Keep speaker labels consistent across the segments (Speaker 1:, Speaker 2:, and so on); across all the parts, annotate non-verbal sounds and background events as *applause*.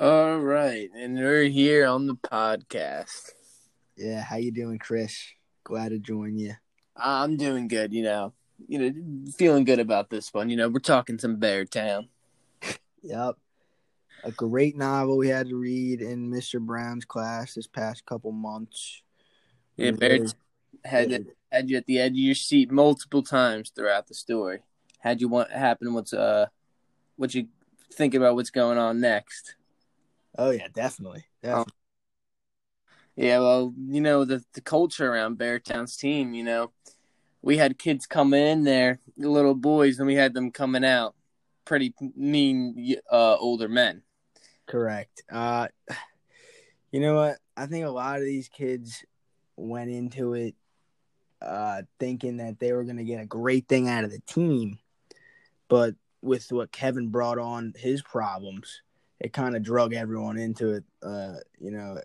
Speaker 1: All right, and we're here on the podcast.
Speaker 2: Yeah, how you doing, Chris? Glad to join you.
Speaker 1: I'm doing good, you know. You know, feeling good about this one. You know, we're talking some Beartown.
Speaker 2: Yep. A great novel we had to read in Mr. Brown's class this past couple months.
Speaker 1: Yeah, Bear had had you at the edge of your seat multiple times throughout the story. Had you want happen what's uh what you think about what's going on next?
Speaker 2: Oh yeah, definitely. definitely.
Speaker 1: Yeah, well, you know the the culture around Beartown's team. You know, we had kids coming in there, little boys, and we had them coming out, pretty mean uh, older men.
Speaker 2: Correct. Uh, you know what? I think a lot of these kids went into it uh, thinking that they were going to get a great thing out of the team, but with what Kevin brought on his problems, it kind of drug everyone into it. Uh, you know,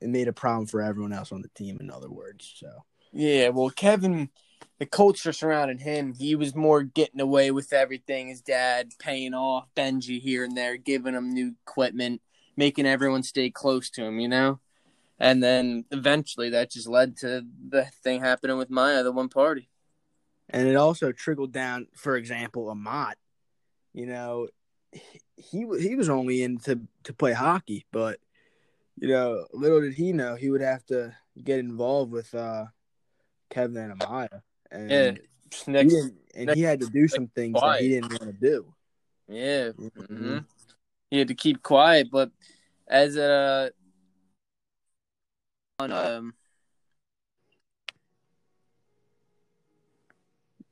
Speaker 2: it made a problem for everyone else on the team. In other words, so
Speaker 1: yeah. Well, Kevin, the culture surrounding him, he was more getting away with everything. His dad paying off Benji here and there, giving him new equipment, making everyone stay close to him. You know. And then eventually that just led to the thing happening with Maya, the one party.
Speaker 2: And it also trickled down, for example, Amat. You know, he he was only in to to play hockey, but you know, little did he know he would have to get involved with uh, Kevin and Amaya, and
Speaker 1: yeah, next,
Speaker 2: he and next, he had to do some things quiet. that he didn't want to do.
Speaker 1: Yeah, mm-hmm. he had to keep quiet. But as a on um,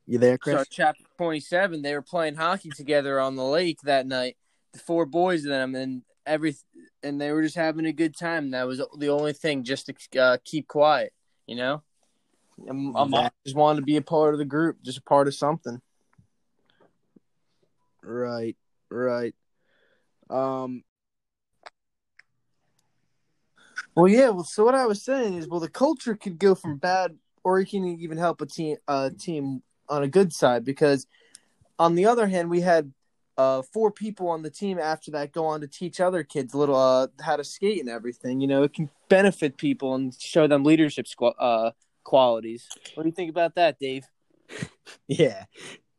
Speaker 2: you there, Chris?
Speaker 1: Sorry, chap, 27, they were playing hockey together on the lake that night. The four boys and them and every and they were just having a good time. That was the only thing, just to uh, keep quiet, you know. I'm, just wanted to be a part of the group, just a part of something.
Speaker 2: Right, right. Um.
Speaker 1: Well, yeah. Well, so what I was saying is, well, the culture could go from bad, or it can even help a team, a team on a good side because on the other hand we had uh, four people on the team after that go on to teach other kids a little uh, how to skate and everything. You know it can benefit people and show them leadership squ- uh, qualities. What do you think about that dave? *laughs*
Speaker 2: Yeah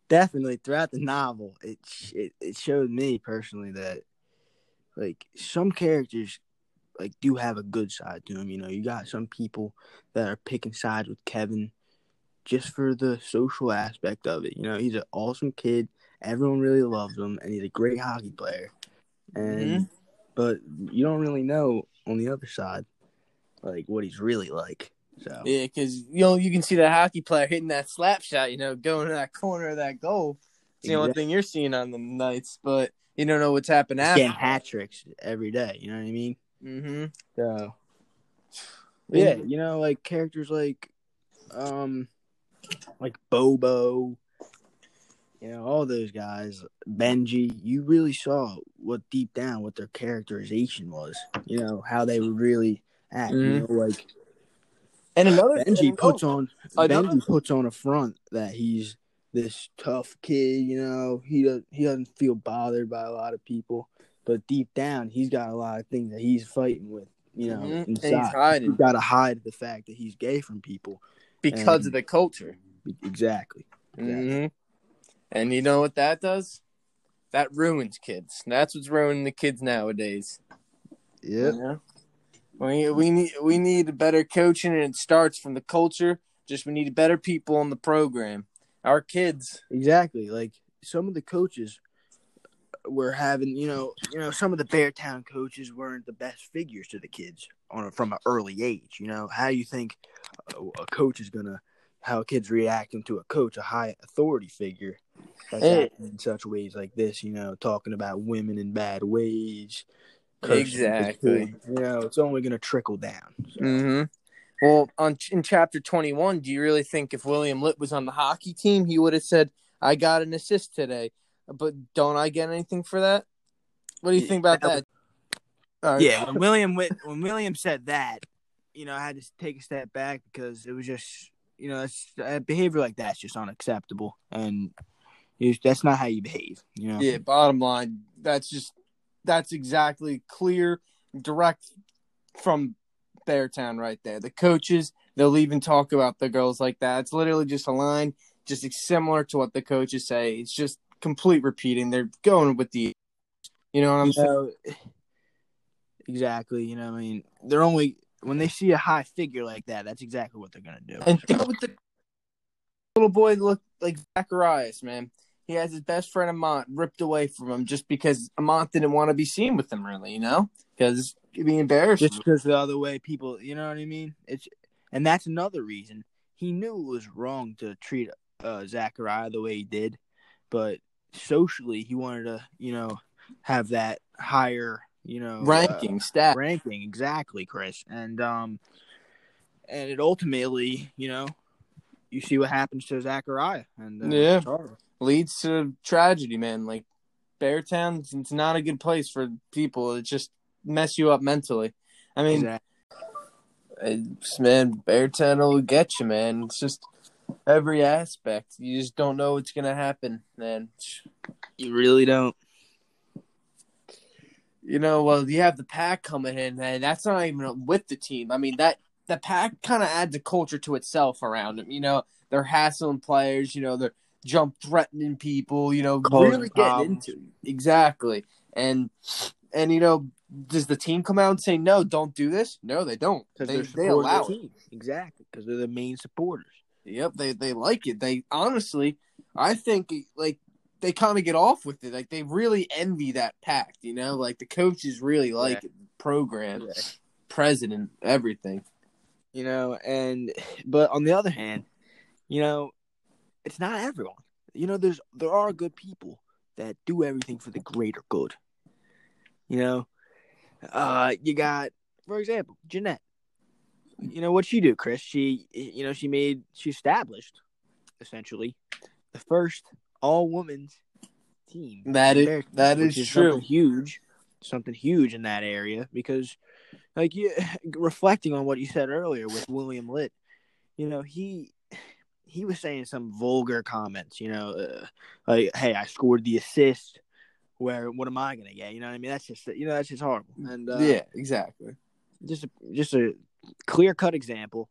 Speaker 2: definitely. Throughout the novel it, it it showed me personally that like some characters like do have a good side to them you know. You got some people that are picking sides with kevin just for the social aspect of it. You know, he's an awesome kid. Everyone really loves him, and he's a great hockey player. And mm-hmm. but you don't really know on the other side, like what he's really like. So
Speaker 1: yeah, because you know you can see the hockey player hitting that slap shot, you know, going to that corner of that goal. It's the only thing you're seeing on the nights, but you don't know what's happening after.
Speaker 2: Getting hat tricks every day. You know what I mean?
Speaker 1: Mm-hmm.
Speaker 2: So yeah, you know, like characters like um like Bobo, you know, all those guys, Benji, you really saw what deep down what their characterization was. You know how they would really act. Mm-hmm. You know, like
Speaker 1: and another
Speaker 2: Benji and, puts on another, Benji puts on a front that he's this tough kid. You know, he does he doesn't feel bothered by a lot of people, but deep down he's got a lot of things that he's fighting with. You know, mm-hmm. inside he's, he's got to hide the fact that he's gay from people
Speaker 1: because and, of the culture.
Speaker 2: Exactly.
Speaker 1: exactly. Mm-hmm. And you know what that does? That ruins kids. That's what's ruining the kids nowadays.
Speaker 2: Yep. Yeah.
Speaker 1: We we need we need better coaching, and it starts from the culture. Just we need better people on the program. Our kids.
Speaker 2: Exactly. Like some of the coaches were having, you know, you know, some of the Beartown coaches weren't the best figures to the kids on a, from an early age. You know, how do you think a, a coach is gonna how kids reacting to a coach, a high authority figure, hey. in such ways like this? You know, talking about women in bad ways.
Speaker 1: Exactly.
Speaker 2: You know, it's only gonna trickle down.
Speaker 1: So. Mm-hmm. Well, on in chapter twenty one, do you really think if William Lyt was on the hockey team, he would have said, "I got an assist today"? But don't I get anything for that? What do you think about that?
Speaker 2: Right. Yeah, when William when William said that, you know, I had to take a step back because it was just, you know, that's, uh, behavior like that's just unacceptable, and that's not how you behave. You know.
Speaker 1: Yeah. Bottom line, that's just that's exactly clear, direct from Beartown right there. The coaches, they'll even talk about the girls like that. It's literally just a line, just similar to what the coaches say. It's just complete repeating. They're going with the, you know what I'm saying?
Speaker 2: exactly. You know, I mean, they're only when they see a high figure like that. That's exactly what they're gonna do.
Speaker 1: And think *laughs* with the little boy look like Zacharias, man. He has his best friend Amont ripped away from him just because Amont didn't want to be seen with him, really, you know? Because it'd be embarrassing.
Speaker 2: just because the other way people, you know what I mean? It's and that's another reason he knew it was wrong to treat uh, Zachariah the way he did, but socially he wanted to, you know, have that higher, you know, uh,
Speaker 1: ranking, stat.
Speaker 2: ranking exactly, Chris, and um, and it ultimately, you know, you see what happens to Zachariah, and uh,
Speaker 1: Yeah.
Speaker 2: horrible.
Speaker 1: leads to tragedy, man. Like Beartown, it's not a good place for people. It just mess you up mentally. I mean,
Speaker 2: Exactly.
Speaker 1: it's, man, Beartown will get you, man. It's just every aspect. You just don't know what's gonna happen, man.
Speaker 2: You really don't.
Speaker 1: You know, well, you have the pack coming in, and that's not even with the team. I mean, that the pack kind of adds a culture to itself around them. You know, they're hassling players. You know, they're jump threatening people. You know,
Speaker 2: Causing
Speaker 1: really getting into it. exactly. And and you know, does the team come out and say no? Don't do this. No, they don't.
Speaker 2: Because
Speaker 1: They,
Speaker 2: they're
Speaker 1: they allow it.
Speaker 2: Exactly. Because they're the main supporters.
Speaker 1: Yep, they they like it. They honestly, I think like they kind of get off with it. Like they really envy that pact. You know, like the coaches really like it. Program,
Speaker 2: Yeah.
Speaker 1: president, everything.
Speaker 2: you know and but on the other hand you know it's not everyone you know there's there are good people that do everything for the greater good you know uh you got for example jeanette you know what she do chris she you know she made she established essentially the first all women's team
Speaker 1: That is- that
Speaker 2: which
Speaker 1: is true.
Speaker 2: something huge something huge in that area because like you *laughs* reflecting on what you said earlier with William Lyt, you know, he he was saying some vulgar comments, you know, uh, like hey, I scored the assist where what am I going to get? You know what I mean? That's just you know, that's just horrible. And uh,
Speaker 1: yeah, exactly.
Speaker 2: just a, just a clear-cut example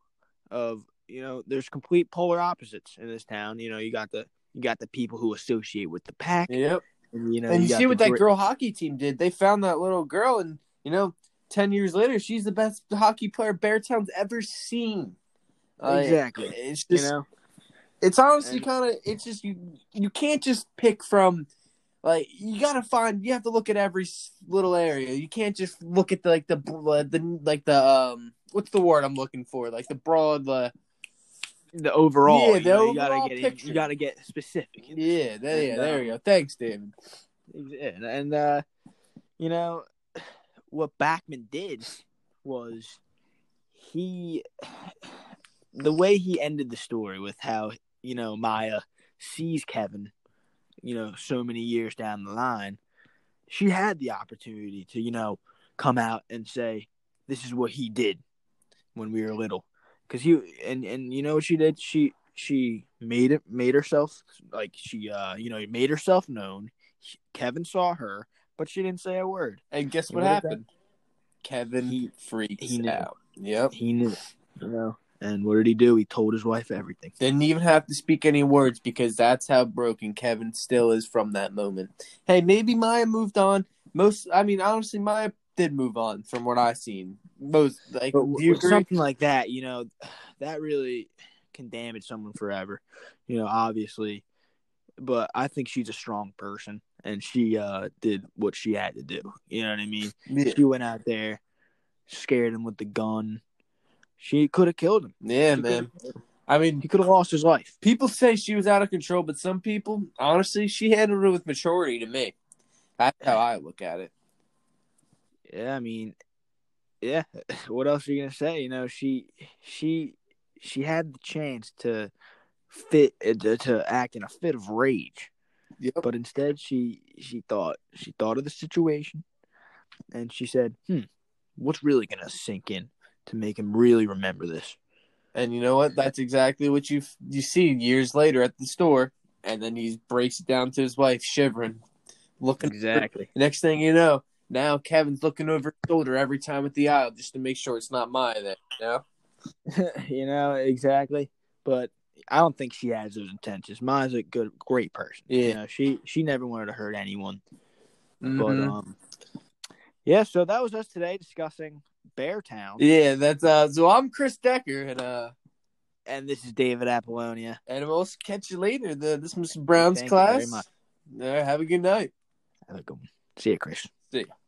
Speaker 2: of, you know, there's complete polar opposites in this town. You know, you got the you got the people who associate with the pack,
Speaker 1: Yep.
Speaker 2: and you know,
Speaker 1: and you,
Speaker 2: got
Speaker 1: see what that
Speaker 2: grit-
Speaker 1: girl hockey team did? They found that little girl, and you know, ten years later, she's the best hockey player Beartown's ever seen. Uh,
Speaker 2: Exactly.
Speaker 1: It's
Speaker 2: you know,
Speaker 1: it's honestly kind of it's just you you can't just pick from like you gotta find you have to look at every little area you can't just look at the like the the like the um what's the word i'm looking for like the broad uh,
Speaker 2: the overall,
Speaker 1: Yeah,
Speaker 2: you,
Speaker 1: the
Speaker 2: know, you gotta
Speaker 1: overall
Speaker 2: get
Speaker 1: picture.
Speaker 2: you gotta get specific.
Speaker 1: yeah there, yeah there
Speaker 2: uh,
Speaker 1: you go thanks david
Speaker 2: Yeah, and uh, you know what Backman did was he the way he ended the story with how you know Maya sees Kevin, you know, so many years down the line, she had the opportunity to you know come out and say this is what he did when we were little, because he and and you know what she did she she made it made herself like she uh you know made herself known Kevin saw her, but she didn't say a word.
Speaker 1: and guess what
Speaker 2: what
Speaker 1: happened kevin
Speaker 2: He-
Speaker 1: freaks
Speaker 2: he knew.
Speaker 1: out yep
Speaker 2: He knew, you know. And what did he do? He told his wife everything.
Speaker 1: didn't even have to speak any words because that's how broken kevin still is from that moment hey maybe maya moved on most i mean honestly maya did move on from what I've seen most like
Speaker 2: But
Speaker 1: do you agree?
Speaker 2: something like that, you know, *sighs* that really can damage someone forever. You know, obviously. But I think she's a strong person, and she uh, did what she had to do. You know what I mean?
Speaker 1: Yeah.
Speaker 2: She went out there, scared him with the gun. She could have killed him.
Speaker 1: Yeah,
Speaker 2: She
Speaker 1: man. I mean,
Speaker 2: He could have lost his life.
Speaker 1: people say she was out of control, but some people, honestly, she handled it with maturity to me. That's how I look at it.
Speaker 2: Yeah, I mean, yeah. *laughs* What else are you gonna say? You know, she she she had the chance to fit uh, to, to act in a fit of rage,
Speaker 1: Yep.
Speaker 2: but instead she she thought she thought of the situation, and she said, "Hmm, what's really gonna sink in to make him really remember this?"
Speaker 1: And you know what? That's exactly what you you see years later at the store. And then he breaks it down to his wife, shivering, looking.
Speaker 2: Exactly.
Speaker 1: Next thing you know, now Kevin's looking over his shoulder every time at the aisle just to make sure it's not mine. Then, you know? *laughs*
Speaker 2: you know exactly, but I don't think she has those intentions. Ma's a good, great person.
Speaker 1: Yeah.
Speaker 2: you know, she she never wanted to hurt anyone. But
Speaker 1: Mhm.
Speaker 2: um, yeah. So that was us today discussing Beartown,
Speaker 1: yeah, that's uh. So I'm Chris Decker, and uh,
Speaker 2: and this is David Apollonia.
Speaker 1: and we'll catch you later. The this Mr. Brown's
Speaker 2: Thank you very
Speaker 1: class.
Speaker 2: much.
Speaker 1: All right, have a good night.
Speaker 2: Have a good one. See you, Chris.
Speaker 1: See ya.